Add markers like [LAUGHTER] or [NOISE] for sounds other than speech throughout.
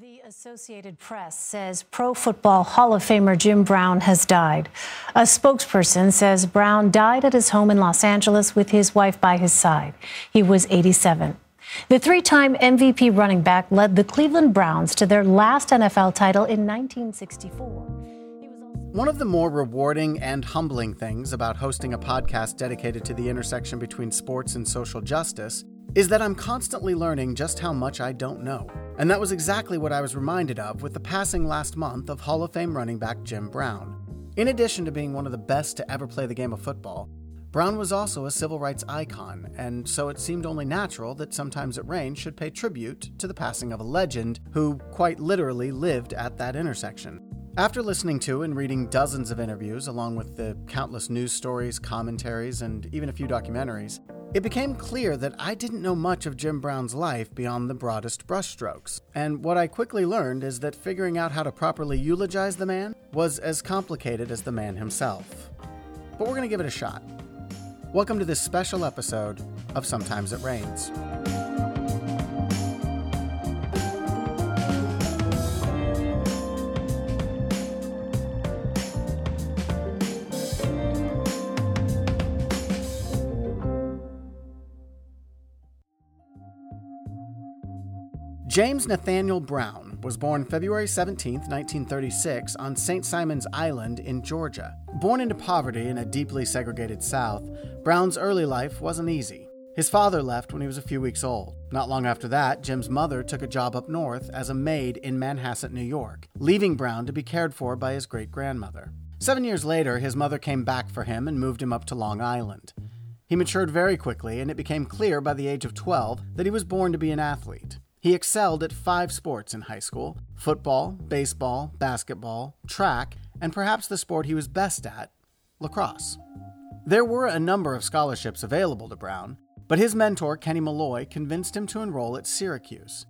The Associated Press says Pro Football Hall of Famer Jim Brown has died. A spokesperson says Brown died at his home in Los Angeles with his wife by his side. He was 87. The three time MVP running back led the Cleveland Browns to their last NFL title in 1964. One of the more rewarding and humbling things about hosting a podcast dedicated to the intersection between sports and social justice is that I'm constantly learning just how much I don't know. And that was exactly what I was reminded of with the passing last month of Hall of Fame running back Jim Brown. In addition to being one of the best to ever play the game of football, Brown was also a civil rights icon, and so it seemed only natural that Sometimes It Rains should pay tribute to the passing of a legend who quite literally lived at that intersection. After listening to and reading dozens of interviews, along with the countless news stories, commentaries, and even a few documentaries, it became clear that I didn't know much of Jim Brown's life beyond the broadest brushstrokes. And what I quickly learned is that figuring out how to properly eulogize the man was as complicated as the man himself. But we're going to give it a shot. Welcome to this special episode of Sometimes It Rains. James Nathaniel Brown was born February 17, 1936, on St. Simon's Island in Georgia. Born into poverty in a deeply segregated South, Brown's early life wasn't easy. His father left when he was a few weeks old. Not long after that, Jim's mother took a job up north as a maid in Manhasset, New York, leaving Brown to be cared for by his great grandmother. Seven years later, his mother came back for him and moved him up to Long Island. He matured very quickly, and it became clear by the age of 12 that he was born to be an athlete. He excelled at five sports in high school football, baseball, basketball, track, and perhaps the sport he was best at lacrosse. There were a number of scholarships available to Brown, but his mentor, Kenny Molloy, convinced him to enroll at Syracuse.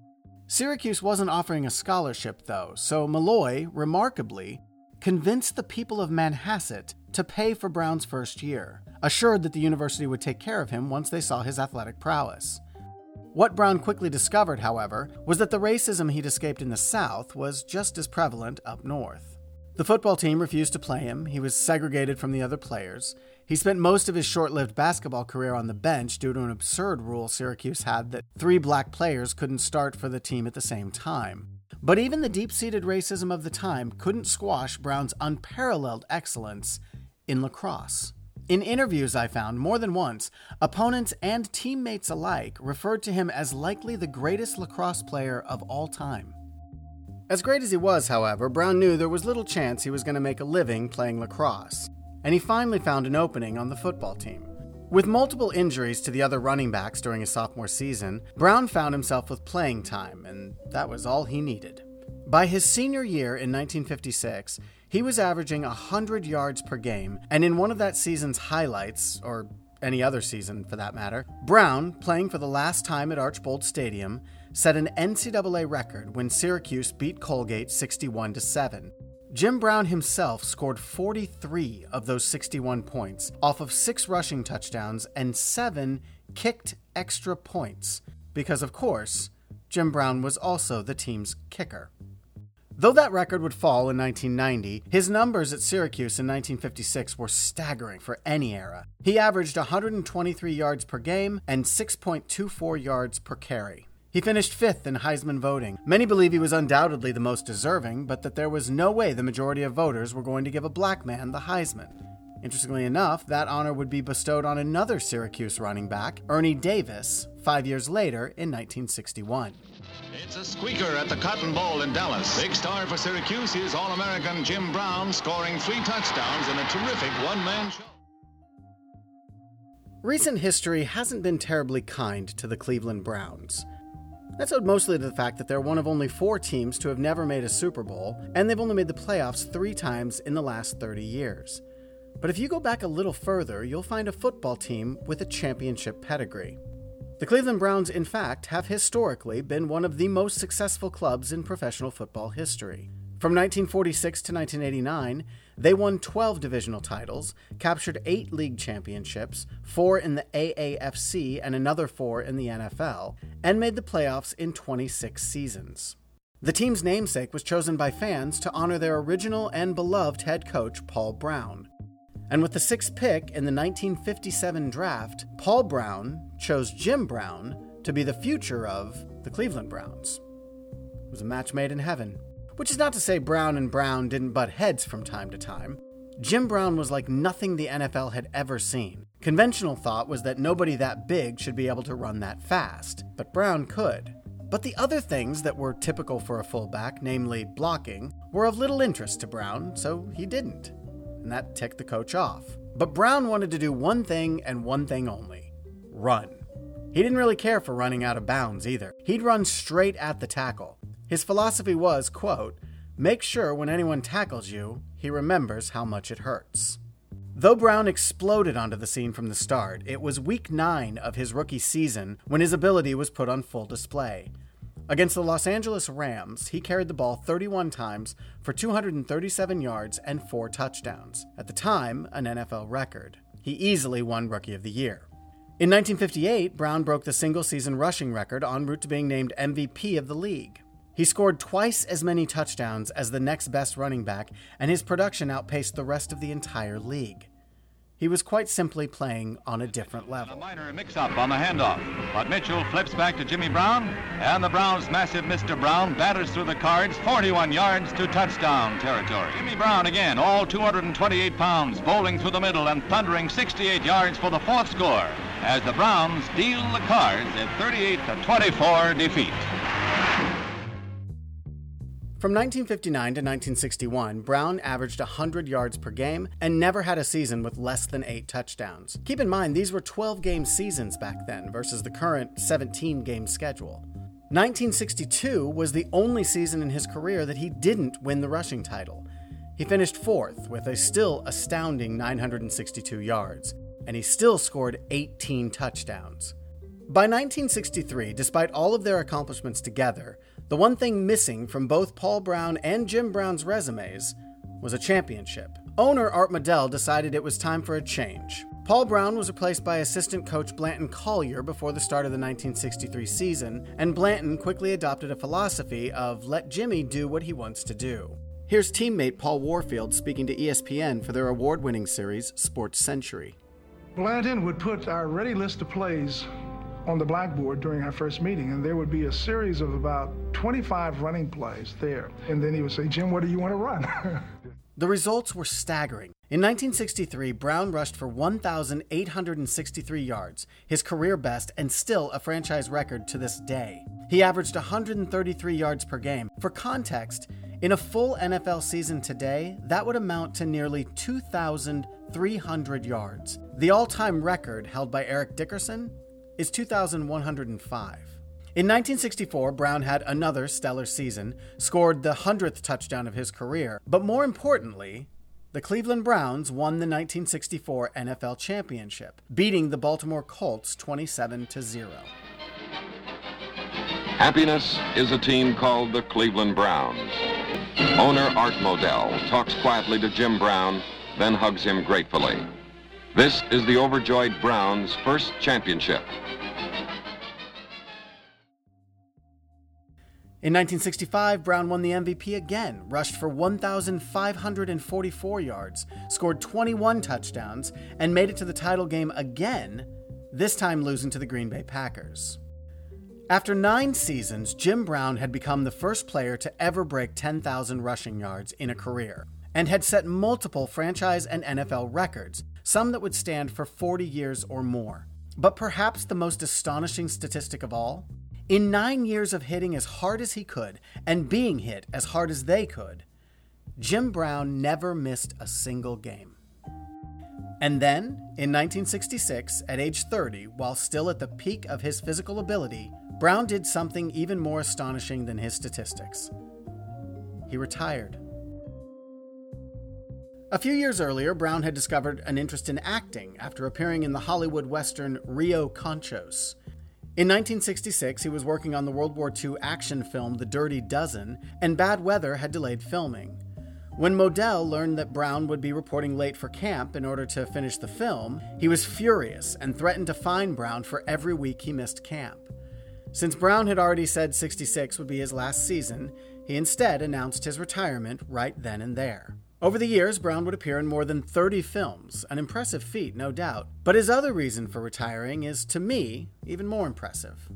Syracuse wasn't offering a scholarship, though, so Molloy, remarkably, convinced the people of Manhasset to pay for Brown's first year, assured that the university would take care of him once they saw his athletic prowess. What Brown quickly discovered, however, was that the racism he'd escaped in the South was just as prevalent up north. The football team refused to play him, he was segregated from the other players. He spent most of his short lived basketball career on the bench due to an absurd rule Syracuse had that three black players couldn't start for the team at the same time. But even the deep seated racism of the time couldn't squash Brown's unparalleled excellence in lacrosse. In interviews I found more than once, opponents and teammates alike referred to him as likely the greatest lacrosse player of all time. As great as he was, however, Brown knew there was little chance he was going to make a living playing lacrosse, and he finally found an opening on the football team. With multiple injuries to the other running backs during his sophomore season, Brown found himself with playing time, and that was all he needed. By his senior year in 1956, he was averaging 100 yards per game, and in one of that season's highlights, or any other season for that matter, Brown, playing for the last time at Archbold Stadium, set an NCAA record when Syracuse beat Colgate 61 7. Jim Brown himself scored 43 of those 61 points off of six rushing touchdowns and seven kicked extra points, because of course, Jim Brown was also the team's kicker. Though that record would fall in 1990, his numbers at Syracuse in 1956 were staggering for any era. He averaged 123 yards per game and 6.24 yards per carry. He finished fifth in Heisman voting. Many believe he was undoubtedly the most deserving, but that there was no way the majority of voters were going to give a black man the Heisman. Interestingly enough, that honor would be bestowed on another Syracuse running back, Ernie Davis, five years later in 1961. It's a squeaker at the Cotton Bowl in Dallas. Big star for Syracuse is All-American Jim Brown scoring three touchdowns in a terrific one-man show. Recent history hasn't been terribly kind to the Cleveland Browns. That's owed mostly to the fact that they're one of only four teams to have never made a Super Bowl, and they've only made the playoffs three times in the last 30 years. But if you go back a little further, you'll find a football team with a championship pedigree. The Cleveland Browns, in fact, have historically been one of the most successful clubs in professional football history. From 1946 to 1989, they won 12 divisional titles, captured 8 league championships, 4 in the AAFC and another 4 in the NFL, and made the playoffs in 26 seasons. The team's namesake was chosen by fans to honor their original and beloved head coach, Paul Brown. And with the sixth pick in the 1957 draft, Paul Brown chose Jim Brown to be the future of the Cleveland Browns. It was a match made in heaven. Which is not to say Brown and Brown didn't butt heads from time to time. Jim Brown was like nothing the NFL had ever seen. Conventional thought was that nobody that big should be able to run that fast, but Brown could. But the other things that were typical for a fullback, namely blocking, were of little interest to Brown, so he didn't. And that ticked the coach off. But Brown wanted to do one thing and one thing only run. He didn't really care for running out of bounds either. He'd run straight at the tackle. His philosophy was, quote, make sure when anyone tackles you, he remembers how much it hurts. Though Brown exploded onto the scene from the start, it was week 9 of his rookie season when his ability was put on full display. Against the Los Angeles Rams, he carried the ball 31 times for 237 yards and 4 touchdowns, at the time, an NFL record. He easily won Rookie of the Year. In 1958, Brown broke the single season rushing record en route to being named MVP of the league. He scored twice as many touchdowns as the next best running back, and his production outpaced the rest of the entire league. He was quite simply playing on a different level. A minor mix-up on the handoff, but Mitchell flips back to Jimmy Brown, and the Browns' massive Mr. Brown batters through the cards 41 yards to touchdown territory. Jimmy Brown again, all 228 pounds, bowling through the middle and thundering 68 yards for the fourth score, as the Browns deal the cards at 38 to 24 defeat. From 1959 to 1961, Brown averaged 100 yards per game and never had a season with less than 8 touchdowns. Keep in mind, these were 12 game seasons back then versus the current 17 game schedule. 1962 was the only season in his career that he didn't win the rushing title. He finished fourth with a still astounding 962 yards, and he still scored 18 touchdowns. By 1963, despite all of their accomplishments together, the one thing missing from both Paul Brown and Jim Brown's resumes was a championship. Owner Art Modell decided it was time for a change. Paul Brown was replaced by assistant coach Blanton Collier before the start of the 1963 season, and Blanton quickly adopted a philosophy of let Jimmy do what he wants to do. Here's teammate Paul Warfield speaking to ESPN for their award winning series, Sports Century. Blanton would put our ready list of plays on the blackboard during our first meeting, and there would be a series of about 25 running plays there. And then he would say, Jim, what do you want to run? [LAUGHS] the results were staggering. In 1963, Brown rushed for 1,863 yards, his career best and still a franchise record to this day. He averaged 133 yards per game. For context, in a full NFL season today, that would amount to nearly 2,300 yards. The all time record held by Eric Dickerson is 2,105. In 1964, Brown had another stellar season, scored the 100th touchdown of his career, but more importantly, the Cleveland Browns won the 1964 NFL championship, beating the Baltimore Colts 27 to 0. Happiness is a team called the Cleveland Browns. Owner Art Modell talks quietly to Jim Brown, then hugs him gratefully. This is the overjoyed Browns' first championship. In 1965, Brown won the MVP again, rushed for 1,544 yards, scored 21 touchdowns, and made it to the title game again, this time losing to the Green Bay Packers. After nine seasons, Jim Brown had become the first player to ever break 10,000 rushing yards in a career, and had set multiple franchise and NFL records, some that would stand for 40 years or more. But perhaps the most astonishing statistic of all in nine years of hitting as hard as he could and being hit as hard as they could, Jim Brown never missed a single game. And then, in 1966, at age 30, while still at the peak of his physical ability, Brown did something even more astonishing than his statistics. He retired. A few years earlier, Brown had discovered an interest in acting after appearing in the Hollywood Western Rio Conchos. In 1966, he was working on the World War II action film The Dirty Dozen, and bad weather had delayed filming. When Modell learned that Brown would be reporting late for camp in order to finish the film, he was furious and threatened to fine Brown for every week he missed camp. Since Brown had already said 66 would be his last season, he instead announced his retirement right then and there. Over the years, Brown would appear in more than 30 films, an impressive feat, no doubt. But his other reason for retiring is, to me, even more impressive.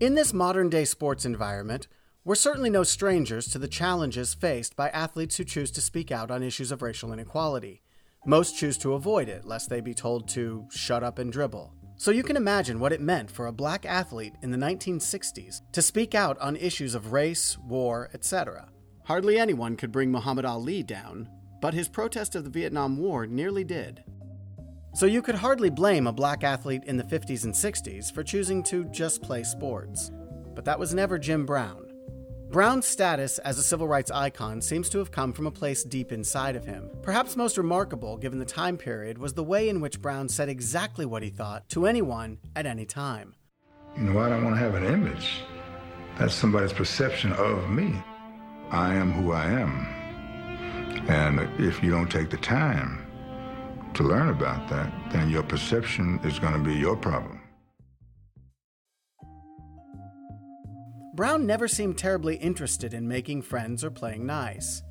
In this modern day sports environment, we're certainly no strangers to the challenges faced by athletes who choose to speak out on issues of racial inequality. Most choose to avoid it, lest they be told to shut up and dribble. So you can imagine what it meant for a black athlete in the 1960s to speak out on issues of race, war, etc. Hardly anyone could bring Muhammad Ali down, but his protest of the Vietnam War nearly did. So you could hardly blame a black athlete in the 50s and 60s for choosing to just play sports. But that was never Jim Brown. Brown's status as a civil rights icon seems to have come from a place deep inside of him. Perhaps most remarkable, given the time period, was the way in which Brown said exactly what he thought to anyone at any time. You know, I don't want to have an image. That's somebody's perception of me. I am who I am. And if you don't take the time to learn about that, then your perception is going to be your problem. Brown never seemed terribly interested in making friends or playing nice.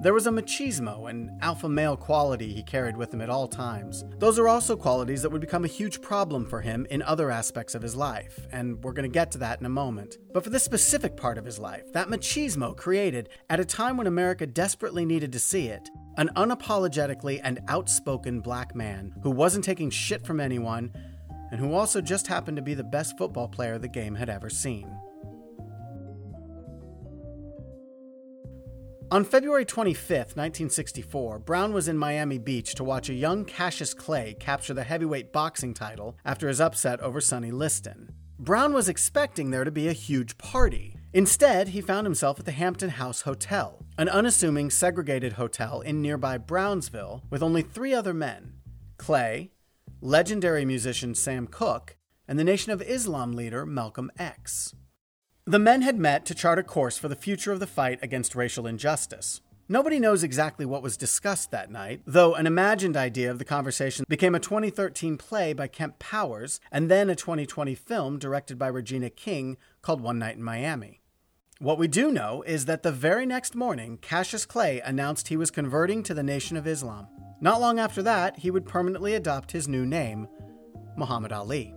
There was a machismo and alpha male quality he carried with him at all times. Those are also qualities that would become a huge problem for him in other aspects of his life, and we're going to get to that in a moment. But for this specific part of his life, that machismo created, at a time when America desperately needed to see it, an unapologetically and outspoken black man who wasn't taking shit from anyone and who also just happened to be the best football player the game had ever seen. On February 25, 1964, Brown was in Miami Beach to watch a young Cassius Clay capture the heavyweight boxing title after his upset over Sonny Liston. Brown was expecting there to be a huge party. Instead, he found himself at the Hampton House Hotel, an unassuming segregated hotel in nearby Brownsville with only three other men Clay, legendary musician Sam Cooke, and the Nation of Islam leader Malcolm X. The men had met to chart a course for the future of the fight against racial injustice. Nobody knows exactly what was discussed that night, though an imagined idea of the conversation became a 2013 play by Kemp Powers and then a 2020 film directed by Regina King called One Night in Miami. What we do know is that the very next morning, Cassius Clay announced he was converting to the Nation of Islam. Not long after that, he would permanently adopt his new name, Muhammad Ali.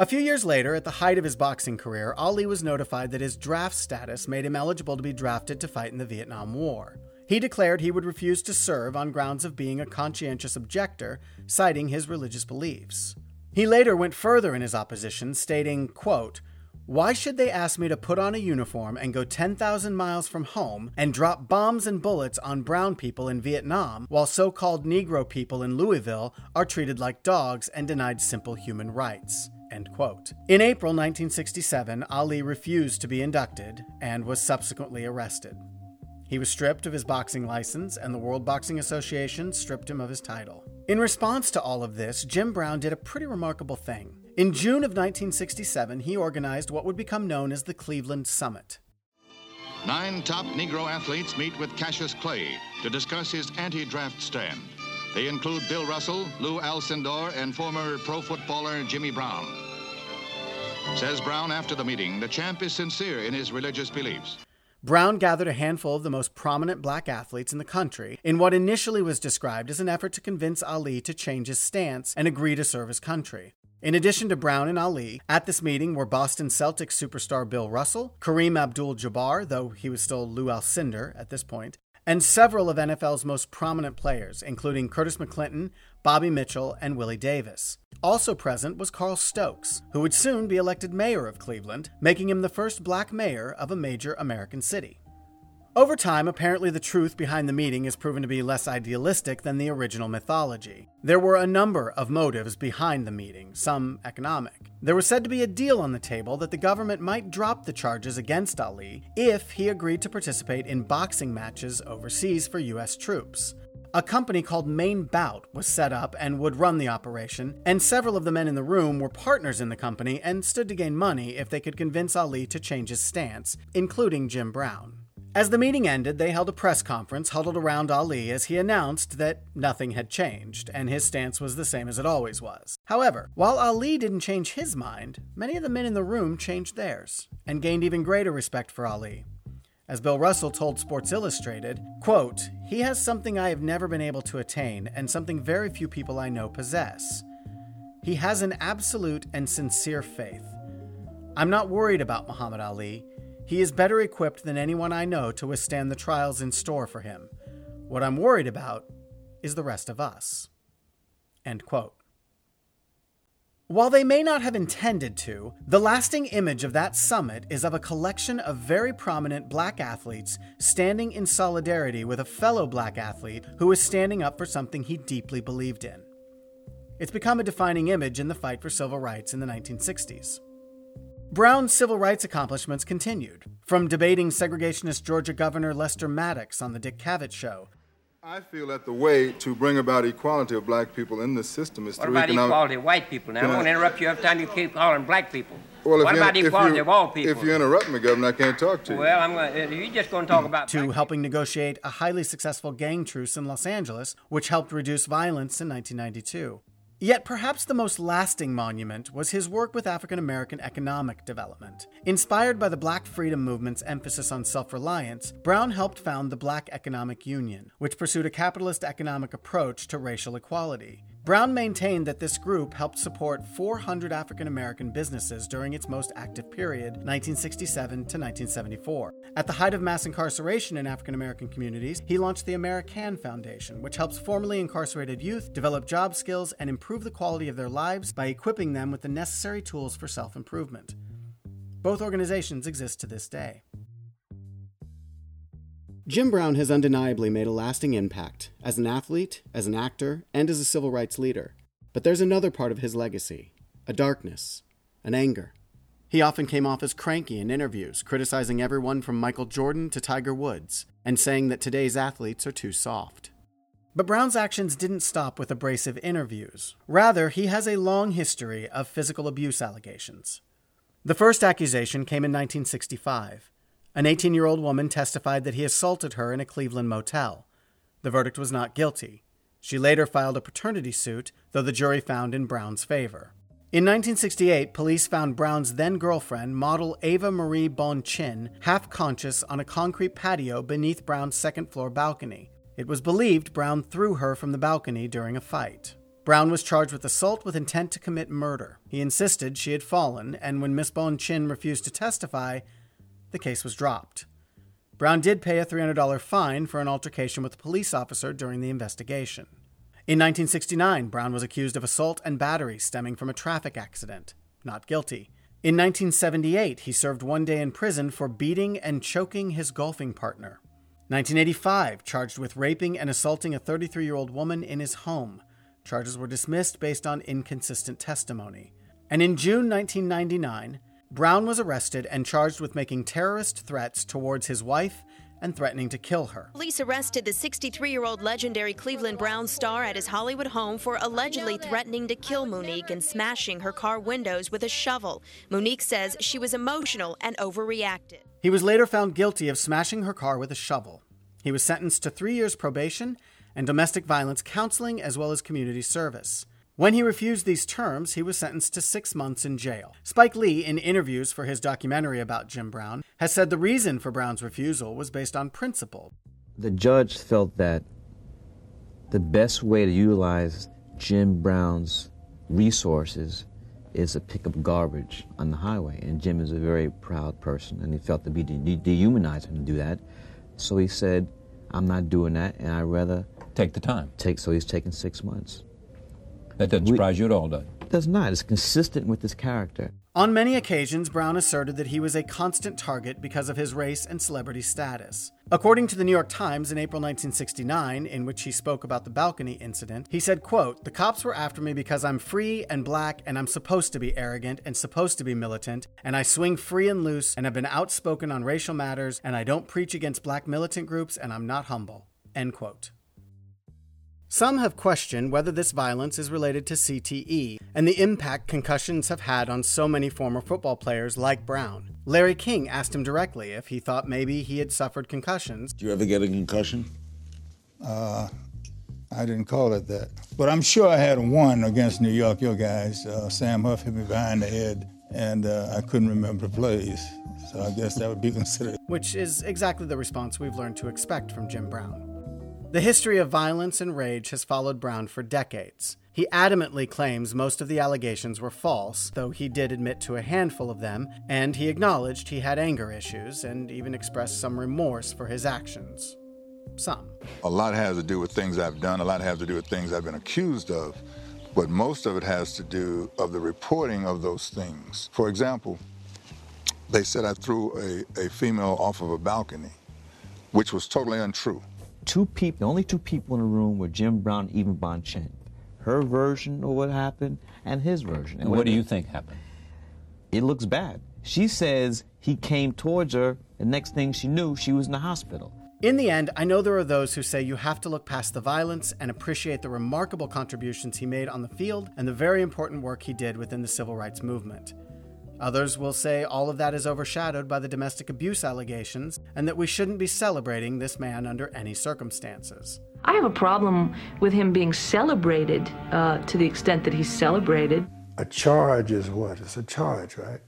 A few years later, at the height of his boxing career, Ali was notified that his draft status made him eligible to be drafted to fight in the Vietnam War. He declared he would refuse to serve on grounds of being a conscientious objector, citing his religious beliefs. He later went further in his opposition, stating, quote, why should they ask me to put on a uniform and go 10,000 miles from home and drop bombs and bullets on brown people in Vietnam while so called Negro people in Louisville are treated like dogs and denied simple human rights? End quote. In April 1967, Ali refused to be inducted and was subsequently arrested. He was stripped of his boxing license, and the World Boxing Association stripped him of his title. In response to all of this, Jim Brown did a pretty remarkable thing. In June of 1967, he organized what would become known as the Cleveland Summit. Nine top Negro athletes meet with Cassius Clay to discuss his anti draft stand. They include Bill Russell, Lou Alcindor, and former pro footballer Jimmy Brown. Says Brown after the meeting, the champ is sincere in his religious beliefs. Brown gathered a handful of the most prominent black athletes in the country in what initially was described as an effort to convince Ali to change his stance and agree to serve his country. In addition to Brown and Ali, at this meeting were Boston Celtics superstar Bill Russell, Kareem Abdul Jabbar, though he was still Lou Alcindor at this point, and several of NFL's most prominent players, including Curtis McClinton, Bobby Mitchell, and Willie Davis. Also present was Carl Stokes, who would soon be elected mayor of Cleveland, making him the first black mayor of a major American city. Over time, apparently the truth behind the meeting has proven to be less idealistic than the original mythology. There were a number of motives behind the meeting, some economic. There was said to be a deal on the table that the government might drop the charges against Ali if he agreed to participate in boxing matches overseas for U.S. troops. A company called Main Bout was set up and would run the operation, and several of the men in the room were partners in the company and stood to gain money if they could convince Ali to change his stance, including Jim Brown. As the meeting ended, they held a press conference huddled around Ali as he announced that nothing had changed and his stance was the same as it always was. However, while Ali didn't change his mind, many of the men in the room changed theirs and gained even greater respect for Ali. As Bill Russell told Sports Illustrated, quote, "He has something I have never been able to attain and something very few people I know possess. He has an absolute and sincere faith. I'm not worried about Muhammad Ali. He is better equipped than anyone I know to withstand the trials in store for him. What I'm worried about is the rest of us. End quote. While they may not have intended to, the lasting image of that summit is of a collection of very prominent black athletes standing in solidarity with a fellow black athlete who was standing up for something he deeply believed in. It's become a defining image in the fight for civil rights in the 1960s. Brown's civil rights accomplishments continued, from debating segregationist Georgia Governor Lester Maddox on The Dick Cavett Show. I feel that the way to bring about equality of black people in the system is What through about equality of white people? Now, I I- won't interrupt you every time you keep calling black people. Well, if what you- about if equality you- of all people? If you interrupt me, Governor, I can't talk to you. well, I'm gonna, You're just going to talk about to black helping negotiate a highly successful gang truce in Los Angeles, which helped reduce violence in 1992. Yet perhaps the most lasting monument was his work with African American economic development. Inspired by the Black freedom movement's emphasis on self reliance, Brown helped found the Black Economic Union, which pursued a capitalist economic approach to racial equality. Brown maintained that this group helped support 400 African American businesses during its most active period, 1967 to 1974. At the height of mass incarceration in African American communities, he launched the Amer-I-Can Foundation, which helps formerly incarcerated youth develop job skills and improve the quality of their lives by equipping them with the necessary tools for self improvement. Both organizations exist to this day. Jim Brown has undeniably made a lasting impact as an athlete, as an actor, and as a civil rights leader. But there's another part of his legacy a darkness, an anger. He often came off as cranky in interviews, criticizing everyone from Michael Jordan to Tiger Woods, and saying that today's athletes are too soft. But Brown's actions didn't stop with abrasive interviews. Rather, he has a long history of physical abuse allegations. The first accusation came in 1965. An 18 year old woman testified that he assaulted her in a Cleveland motel. The verdict was not guilty. She later filed a paternity suit, though the jury found in Brown's favor. In 1968, police found Brown's then girlfriend, model Ava Marie Bohn-Chin, half conscious on a concrete patio beneath Brown's second floor balcony. It was believed Brown threw her from the balcony during a fight. Brown was charged with assault with intent to commit murder. He insisted she had fallen, and when Miss Bohn-Chin refused to testify, the case was dropped. Brown did pay a $300 fine for an altercation with a police officer during the investigation. In 1969, Brown was accused of assault and battery stemming from a traffic accident. Not guilty. In 1978, he served one day in prison for beating and choking his golfing partner. 1985, charged with raping and assaulting a 33 year old woman in his home. Charges were dismissed based on inconsistent testimony. And in June 1999, Brown was arrested and charged with making terrorist threats towards his wife and threatening to kill her. Police arrested the 63 year old legendary Cleveland Brown star at his Hollywood home for allegedly threatening to kill Monique and smashing her car windows with a shovel. Monique says she was emotional and overreacted. He was later found guilty of smashing her car with a shovel. He was sentenced to three years probation and domestic violence counseling as well as community service. When he refused these terms, he was sentenced to six months in jail. Spike Lee, in interviews for his documentary about Jim Brown, has said the reason for Brown's refusal was based on principle. The judge felt that the best way to utilize Jim Brown's resources is to pick up garbage on the highway. And Jim is a very proud person, and he felt to be de- dehumanizing to do that. So he said, I'm not doing that, and I'd rather Take the time. take, so he's taking six months. That doesn't We- surprise you at all, does it? It does not. It's consistent with his character. On many occasions, Brown asserted that he was a constant target because of his race and celebrity status. According to the New York Times in April 1969, in which he spoke about the balcony incident, he said, quote, "The cops were after me because I'm free and black and I'm supposed to be arrogant and supposed to be militant, and I swing free and loose and have been outspoken on racial matters and I don't preach against black militant groups and I'm not humble." End quote. Some have questioned whether this violence is related to CTE and the impact concussions have had on so many former football players like Brown. Larry King asked him directly if he thought maybe he had suffered concussions. Did you ever get a concussion? Uh, I didn't call it that. But I'm sure I had one against New York, your guys. Uh, Sam Huff hit me behind the head, and uh, I couldn't remember the plays. So I guess that would be [LAUGHS] considered. Which is exactly the response we've learned to expect from Jim Brown. The history of violence and rage has followed Brown for decades. He adamantly claims most of the allegations were false, though he did admit to a handful of them, and he acknowledged he had anger issues and even expressed some remorse for his actions. Some. A lot has to do with things I've done, a lot has to do with things I've been accused of, but most of it has to do of the reporting of those things. For example, they said I threw a, a female off of a balcony, which was totally untrue. Two people, the only two people in the room were Jim Brown and Eva Bohn-Chin. Her version of what happened and his version. And what do you think happened? It looks bad. She says he came towards her, the next thing she knew, she was in the hospital. In the end, I know there are those who say you have to look past the violence and appreciate the remarkable contributions he made on the field and the very important work he did within the civil rights movement. Others will say all of that is overshadowed by the domestic abuse allegations and that we shouldn't be celebrating this man under any circumstances. I have a problem with him being celebrated uh, to the extent that he's celebrated. A charge is what? It's a charge, right?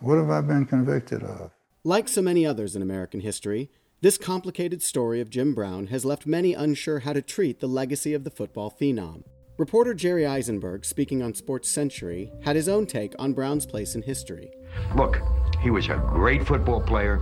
What have I been convicted of? Like so many others in American history, this complicated story of Jim Brown has left many unsure how to treat the legacy of the football phenom. Reporter Jerry Izenberg, speaking on Sports Century, had his own take on Brown's place in history. Look, he was a great football player.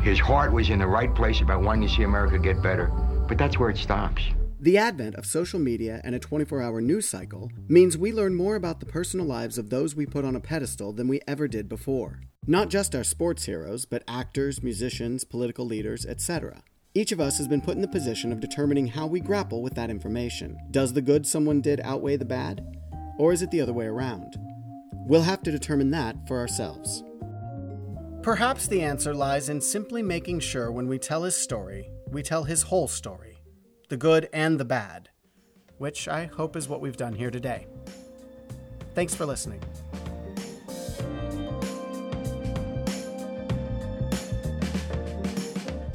His heart was in the right place about wanting to see America get better, but that's where it stops. The advent of social media and a 24 hour news cycle means we learn more about the personal lives of those we put on a pedestal than we ever did before. Not just our sports heroes, but actors, musicians, political leaders, etc. Each of us has been put in the position of determining how we grapple with that information. Does the good someone did outweigh the bad? Or is it the other way around? We'll have to determine that for ourselves. Perhaps the answer lies in simply making sure when we tell his story, we tell his whole story the good and the bad, which I hope is what we've done here today. Thanks for listening.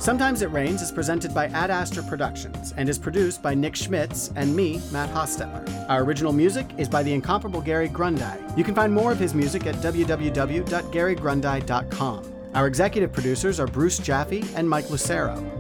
Sometimes It Rains is presented by Ad Astra Productions and is produced by Nick Schmitz and me, Matt Hostetler. Our original music is by the incomparable Gary Grundy. You can find more of his music at www.garygrundy.com. Our executive producers are Bruce Jaffe and Mike Lucero.